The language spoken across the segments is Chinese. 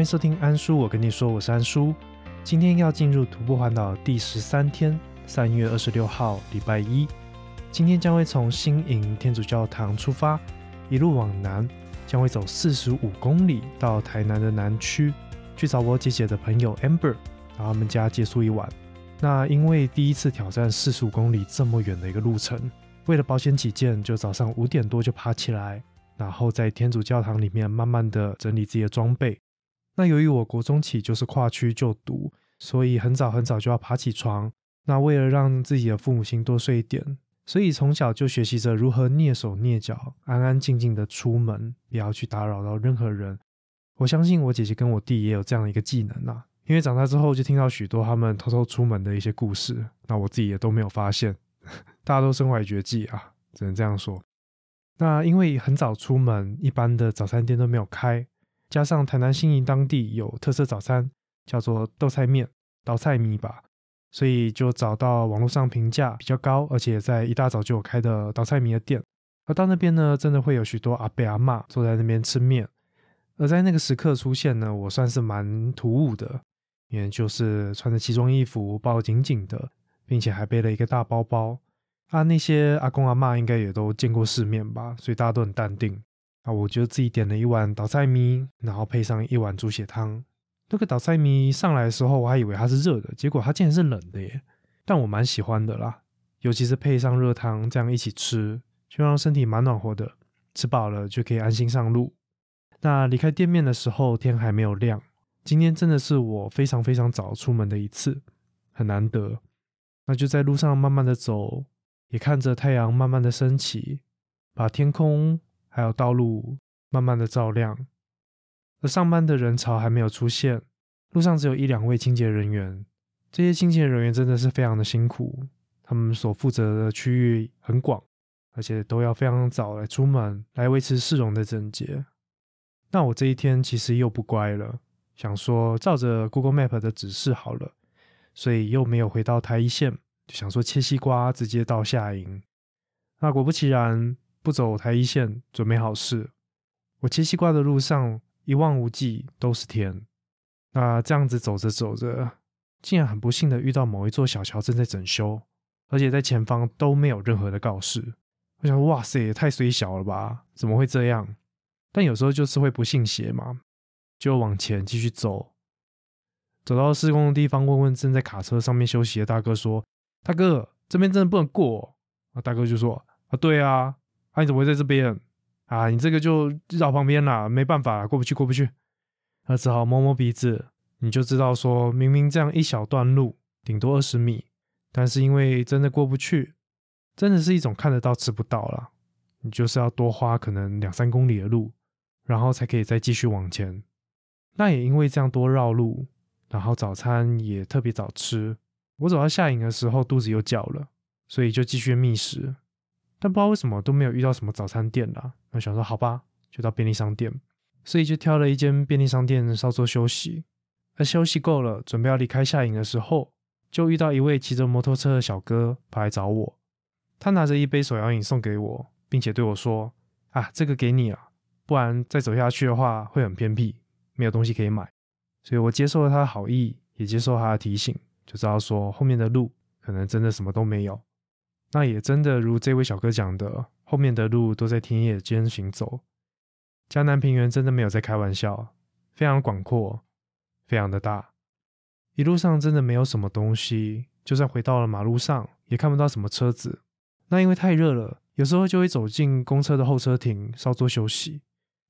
欢迎收听安叔，我跟你说，我是安叔。今天要进入徒步环岛第十三天，三月二十六号，礼拜一。今天将会从新营天主教堂出发，一路往南，将会走四十五公里到台南的南区，去找我姐姐的朋友 Amber，然后他们家借宿一晚。那因为第一次挑战四十五公里这么远的一个路程，为了保险起见，就早上五点多就爬起来，然后在天主教堂里面慢慢的整理自己的装备。那由于我国中起就是跨区就读，所以很早很早就要爬起床。那为了让自己的父母亲多睡一点，所以从小就学习着如何蹑手蹑脚、安安静静的出门，不要去打扰到任何人。我相信我姐姐跟我弟也有这样的一个技能啊，因为长大之后就听到许多他们偷偷出门的一些故事，那我自己也都没有发现，大家都身怀绝技啊，只能这样说。那因为很早出门，一般的早餐店都没有开。加上台南新营当地有特色早餐，叫做豆菜面、刀菜米吧，所以就找到网络上评价比较高，而且在一大早就有开的刀菜米的店。而到那边呢，真的会有许多阿伯阿妈坐在那边吃面。而在那个时刻出现呢，我算是蛮突兀的，因为就是穿着西装衣服，抱紧紧的，并且还背了一个大包包。啊，那些阿公阿妈应该也都见过世面吧，所以大家都很淡定。啊，我就自己点了一碗倒菜米，然后配上一碗猪血汤。那个倒菜米上来的时候，我还以为它是热的，结果它竟然是冷的耶！但我蛮喜欢的啦，尤其是配上热汤，这样一起吃，就让身体蛮暖和的。吃饱了就可以安心上路。那离开店面的时候，天还没有亮。今天真的是我非常非常早出门的一次，很难得。那就在路上慢慢的走，也看着太阳慢慢的升起，把天空。还有道路慢慢的照亮，而上班的人潮还没有出现，路上只有一两位清洁人员。这些清洁人员真的是非常的辛苦，他们所负责的区域很广，而且都要非常早来出门来维持市容的整洁。那我这一天其实又不乖了，想说照着 Google Map 的指示好了，所以又没有回到台一线，就想说切西瓜直接到下营。那果不其然。不走台一线，准没好事。我切西瓜的路上一望无际都是天。那这样子走着走着，竟然很不幸的遇到某一座小桥正在整修，而且在前方都没有任何的告示。我想，哇塞，也太水小了吧？怎么会这样？但有时候就是会不信邪嘛，就往前继续走。走到施工的地方，问问正在卡车上面休息的大哥说：“大哥，这边真的不能过。”啊，大哥就说：“啊，对啊。”啊，你怎么会在这边啊？你这个就绕旁边啦，没办法，过不去，过不去。那只好摸摸鼻子，你就知道说，明明这样一小段路，顶多二十米，但是因为真的过不去，真的是一种看得到吃不到了。你就是要多花可能两三公里的路，然后才可以再继续往前。那也因为这样多绕路，然后早餐也特别早吃。我走到下营的时候，肚子又叫了，所以就继续觅食。但不知道为什么都没有遇到什么早餐店啦。我想说好吧，就到便利商店，所以就挑了一间便利商店稍作休息。而休息够了，准备要离开下营的时候，就遇到一位骑着摩托车的小哥跑来找我。他拿着一杯手摇饮送给我，并且对我说：“啊，这个给你了，不然再走下去的话会很偏僻，没有东西可以买。”所以我接受了他的好意，也接受他的提醒，就知道说后面的路可能真的什么都没有。那也真的如这位小哥讲的，后面的路都在田野间行走。江南平原真的没有在开玩笑，非常广阔，非常的大。一路上真的没有什么东西，就算回到了马路上，也看不到什么车子。那因为太热了，有时候就会走进公车的候车亭稍作休息。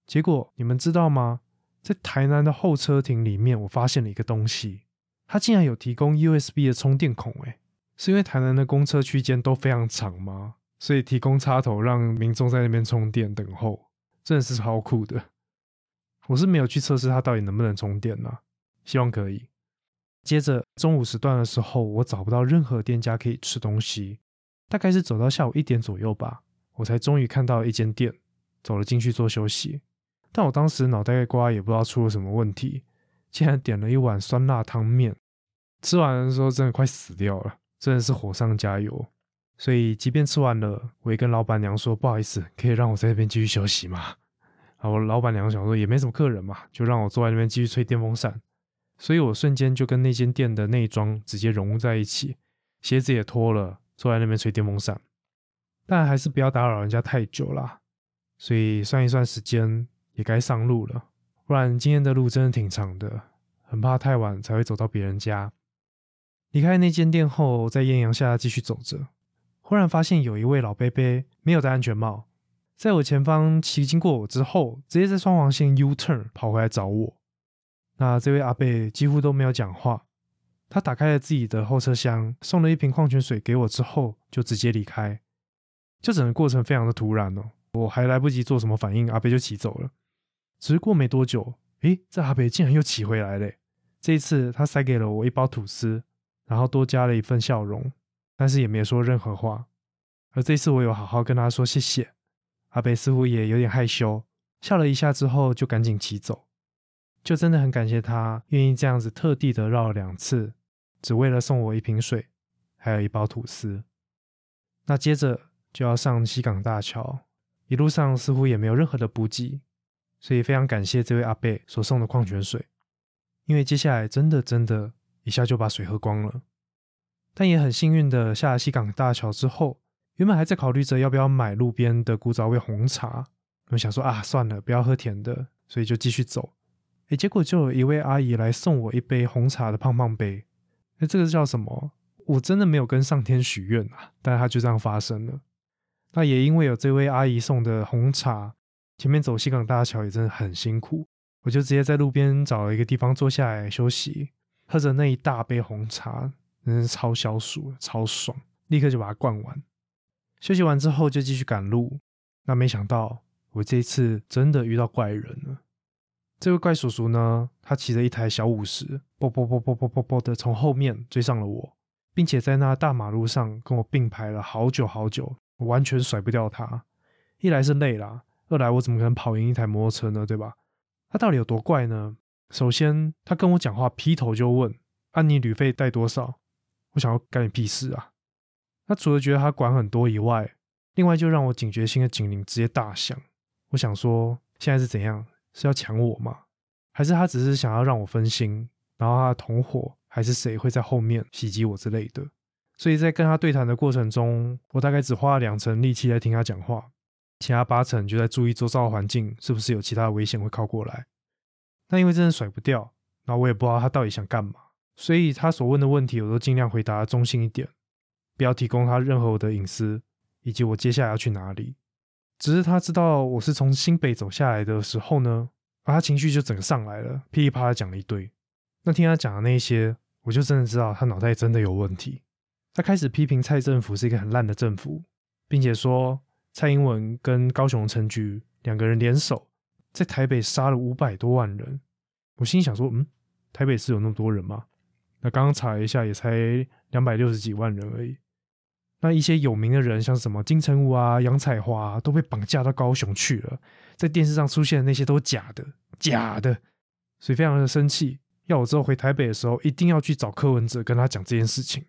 结果你们知道吗？在台南的候车亭里面，我发现了一个东西，它竟然有提供 USB 的充电孔，诶是因为台南的公车区间都非常长吗？所以提供插头让民众在那边充电等候，真的是超酷的。我是没有去测试它到底能不能充电呢，希望可以。接着中午时段的时候，我找不到任何店家可以吃东西，大概是走到下午一点左右吧，我才终于看到一间店，走了进去做休息。但我当时脑袋瓜也不知道出了什么问题，竟然点了一碗酸辣汤面，吃完的时候真的快死掉了。真的是火上加油，所以即便吃完了，我也跟老板娘说不好意思，可以让我在这边继续休息吗？啊，我老板娘想说也没什么客人嘛，就让我坐在那边继续吹电风扇，所以我瞬间就跟那间店的内装直接融在一起，鞋子也脱了，坐在那边吹电风扇。但还是不要打扰人家太久啦，所以算一算时间，也该上路了。不然今天的路真的挺长的，很怕太晚才会走到别人家。离开那间店后，在艳阳下继续走着，忽然发现有一位老伯伯没有戴安全帽。在我前方骑经过我之后，直接在双黄线 U turn 跑回来找我。那这位阿贝几乎都没有讲话，他打开了自己的后车厢，送了一瓶矿泉水给我之后，就直接离开。就整个过程非常的突然哦，我还来不及做什么反应，阿贝就骑走了。只是过没多久，诶，这阿贝竟然又骑回来了。这一次他塞给了我一包吐司，然后多加了一份笑容，但是也没有说任何话。而这次我有好好跟他说谢谢。阿北似乎也有点害羞，笑了一下之后就赶紧骑走，就真的很感谢他愿意这样子特地的绕了两次，只为了送我一瓶水，还有一包吐司。那接着就要上西港大桥，一路上似乎也没有任何的补给，所以非常感谢这位阿贝所送的矿泉水，因为接下来真的真的一下就把水喝光了。但也很幸运的下了西港大桥之后。原本还在考虑着要不要买路边的古早味红茶，我想说啊，算了，不要喝甜的，所以就继续走。哎，结果就有一位阿姨来送我一杯红茶的胖胖杯。那，这个叫什么？我真的没有跟上天许愿啊，但是它就这样发生了。那也因为有这位阿姨送的红茶，前面走西港大桥也真的很辛苦，我就直接在路边找了一个地方坐下来休息，喝着那一大杯红茶，真是超消暑，超爽，立刻就把它灌完。休息完之后就继续赶路，那没想到我这一次真的遇到怪人了。这位怪叔叔呢，他骑着一台小五十，啵啵啵啵啵啵啵的从后面追上了我，并且在那大马路上跟我并排了好久好久，我完全甩不掉他。一来是累啦，二来我怎么可能跑赢一台摩托车呢？对吧？他到底有多怪呢？首先，他跟我讲话劈头就问：“按你旅费带多少？”我想要干你屁事啊！他除了觉得他管很多以外，另外就让我警觉性的警铃直接大响。我想说，现在是怎样？是要抢我吗？还是他只是想要让我分心？然后他的同伙还是谁会在后面袭击我之类的？所以在跟他对谈的过程中，我大概只花了两成力气来听他讲话，其他八成就在注意周遭的环境是不是有其他的危险会靠过来。那因为真的甩不掉，然后我也不知道他到底想干嘛，所以他所问的问题我都尽量回答中性一点。不要提供他任何我的隐私，以及我接下来要去哪里。只是他知道我是从新北走下来的时候呢，他情绪就整个上来了，噼里啪啦讲了一堆。那听他讲的那些，我就真的知道他脑袋真的有问题。他开始批评蔡政府是一个很烂的政府，并且说蔡英文跟高雄城局两个人联手，在台北杀了五百多万人。我心想说，嗯，台北是有那么多人吗？那刚刚查一下，也才两百六十几万人而已。那一些有名的人，像什么金城武啊、杨彩华，都被绑架到高雄去了。在电视上出现的那些都是假的，假的，所以非常的生气。要我之后回台北的时候，一定要去找柯文哲，跟他讲这件事情。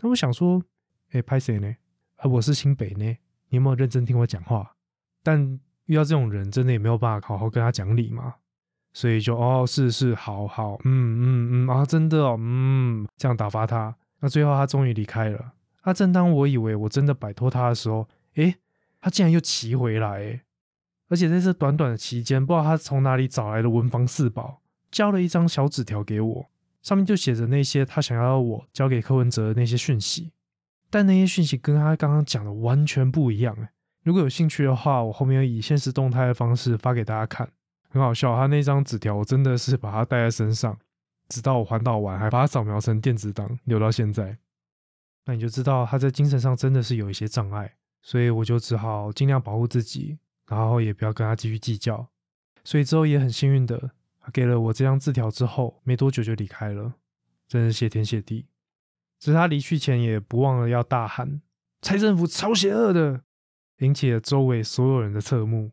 那我想说，哎，拍谁呢？啊，我是新北呢，你有没有认真听我讲话？但遇到这种人，真的也没有办法好好跟他讲理嘛。所以就哦，是是，好好，嗯嗯嗯啊，真的哦，嗯，这样打发他。那最后他终于离开了。那正当我以为我真的摆脱他的时候，诶，他竟然又骑回来，而且在这短短的期间，不知道他从哪里找来的文房四宝，交了一张小纸条给我，上面就写着那些他想要我交给柯文哲的那些讯息，但那些讯息跟他刚刚讲的完全不一样。诶，如果有兴趣的话，我后面以现实动态的方式发给大家看，很好笑。他那张纸条，我真的是把它带在身上，直到我环岛完，还把它扫描成电子档留到现在。那你就知道他在精神上真的是有一些障碍，所以我就只好尽量保护自己，然后也不要跟他继续计较。所以之后也很幸运的，他给了我这张字条之后，没多久就离开了，真是谢天谢地。只是他离去前也不忘了要大喊“蔡政府超邪恶的”，引起了周围所有人的侧目。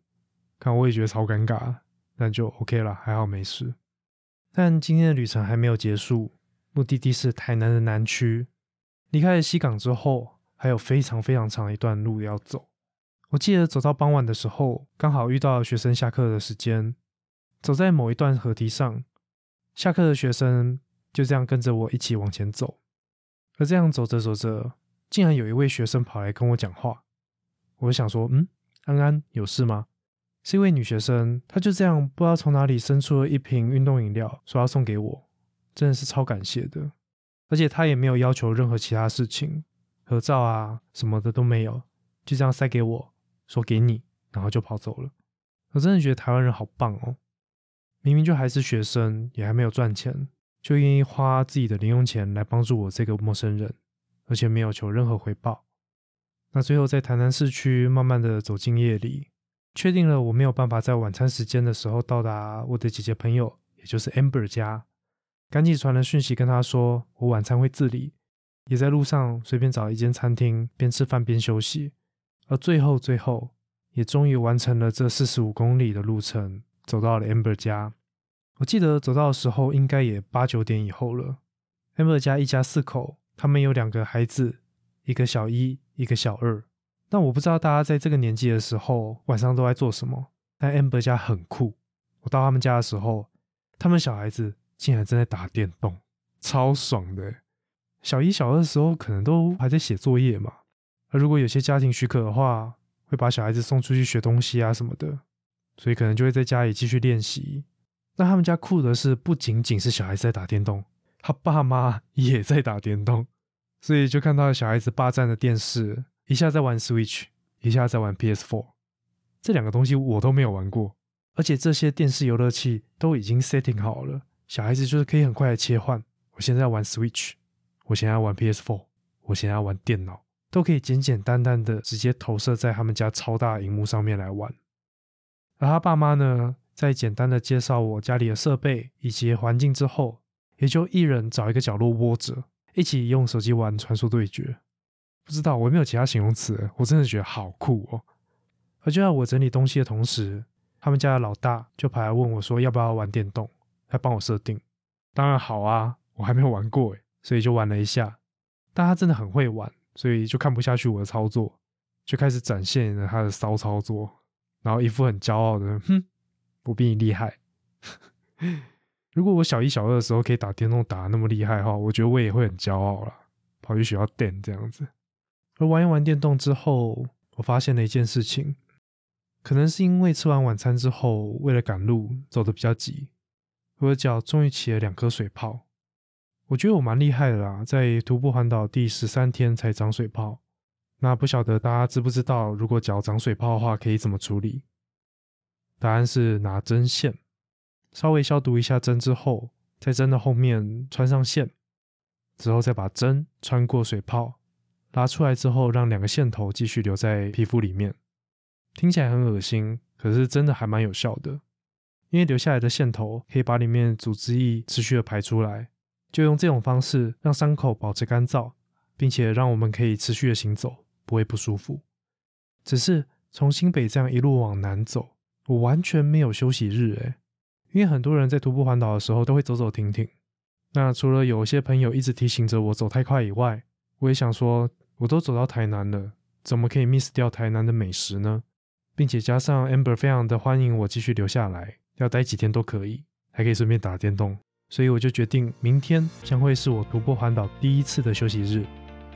看我也觉得超尴尬，但就 OK 了，还好没事。但今天的旅程还没有结束，目的地是台南的南区。离开了西港之后，还有非常非常长一段路要走。我记得走到傍晚的时候，刚好遇到学生下课的时间，走在某一段河堤上，下课的学生就这样跟着我一起往前走。而这样走着走着，竟然有一位学生跑来跟我讲话。我就想说，嗯，安安有事吗？是一位女学生，她就这样不知道从哪里伸出了一瓶运动饮料，说要送给我，真的是超感谢的。而且她也没有要求任何其他事情，合照啊什么的都没有，就这样塞给我，说给你，然后就跑走了。我真的觉得台湾人好棒哦，明明就还是学生，也还没有赚钱，就愿意花自己的零用钱来帮助我这个陌生人，而且没有求任何回报。那最后在台南市区慢慢的走进夜里。确定了，我没有办法在晚餐时间的时候到达我的姐姐朋友，也就是 Amber 家，赶紧传了讯息跟她说，我晚餐会自理，也在路上随便找一间餐厅，边吃饭边休息。而最后，最后也终于完成了这四十五公里的路程，走到了 Amber 家。我记得走到的时候应该也八九点以后了。Amber 家一家四口，他们有两个孩子，一个小一，一个小二。那我不知道大家在这个年纪的时候晚上都在做什么。但 Amber 家很酷，我到他们家的时候，他们小孩子竟然正在打电动，超爽的。小一、小二的时候可能都还在写作业嘛，而如果有些家庭许可的话，会把小孩子送出去学东西啊什么的，所以可能就会在家里继续练习。那他们家酷的是，不仅仅是小孩子在打电动，他爸妈也在打电动，所以就看到小孩子霸占了电视。一下在玩 Switch，一下在玩 PS4，这两个东西我都没有玩过，而且这些电视游乐器都已经 setting 好了，小孩子就是可以很快的切换。我现在玩 Switch，我现在玩 PS4，我现在玩电脑，都可以简简单单的直接投射在他们家超大荧幕上面来玩。而他爸妈呢，在简单的介绍我家里的设备以及环境之后，也就一人找一个角落窝着，一起用手机玩传说对决。不知道，我没有其他形容词，我真的觉得好酷哦！而就在我整理东西的同时，他们家的老大就跑来问我，说要不要玩电动，来帮我设定。当然好啊，我还没有玩过诶，所以就玩了一下。但他真的很会玩，所以就看不下去我的操作，就开始展现了他的骚操作，然后一副很骄傲的，哼，我比你厉害。如果我小一、小二的时候可以打电动打那么厉害的话，我觉得我也会很骄傲啦，跑去学校电这样子。而玩一玩电动之后，我发现了一件事情，可能是因为吃完晚餐之后，为了赶路走得比较急，我的脚终于起了两颗水泡。我觉得我蛮厉害的啦，在徒步环岛第十三天才长水泡。那不晓得大家知不知道，如果脚长水泡的话，可以怎么处理？答案是拿针线，稍微消毒一下针之后，在针的后面穿上线，之后再把针穿过水泡。拉出来之后，让两个线头继续留在皮肤里面，听起来很恶心，可是真的还蛮有效的。因为留下来的线头可以把里面组织液持续的排出来，就用这种方式让伤口保持干燥，并且让我们可以持续的行走，不会不舒服。只是从新北这样一路往南走，我完全没有休息日诶，因为很多人在徒步环岛的时候都会走走停停。那除了有些朋友一直提醒着我走太快以外，我也想说。我都走到台南了，怎么可以 miss 掉台南的美食呢？并且加上 Amber 非常的欢迎我继续留下来，要待几天都可以，还可以顺便打电动，所以我就决定明天将会是我徒步环岛第一次的休息日，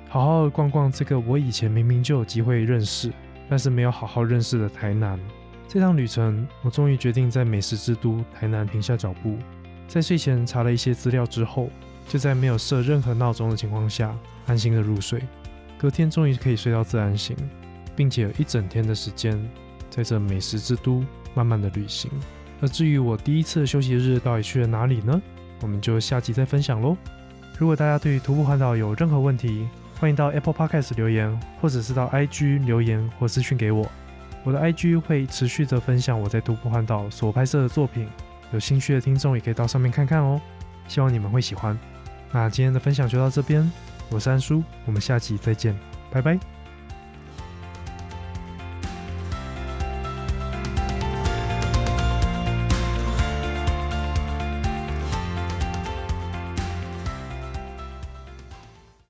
好好的逛逛这个我以前明明就有机会认识，但是没有好好认识的台南。这趟旅程，我终于决定在美食之都台南停下脚步，在睡前查了一些资料之后，就在没有设任何闹钟的情况下，安心的入睡。隔天终于可以睡到自然醒，并且有一整天的时间在这美食之都慢慢的旅行。而至于我第一次休息日到底去了哪里呢？我们就下集再分享喽。如果大家对于徒步环岛有任何问题，欢迎到 Apple Podcast 留言，或者是到 IG 留言或私讯给我。我的 IG 会持续的分享我在徒步环岛所拍摄的作品，有兴趣的听众也可以到上面看看哦。希望你们会喜欢。那今天的分享就到这边。我是安叔，我们下期再见，拜拜。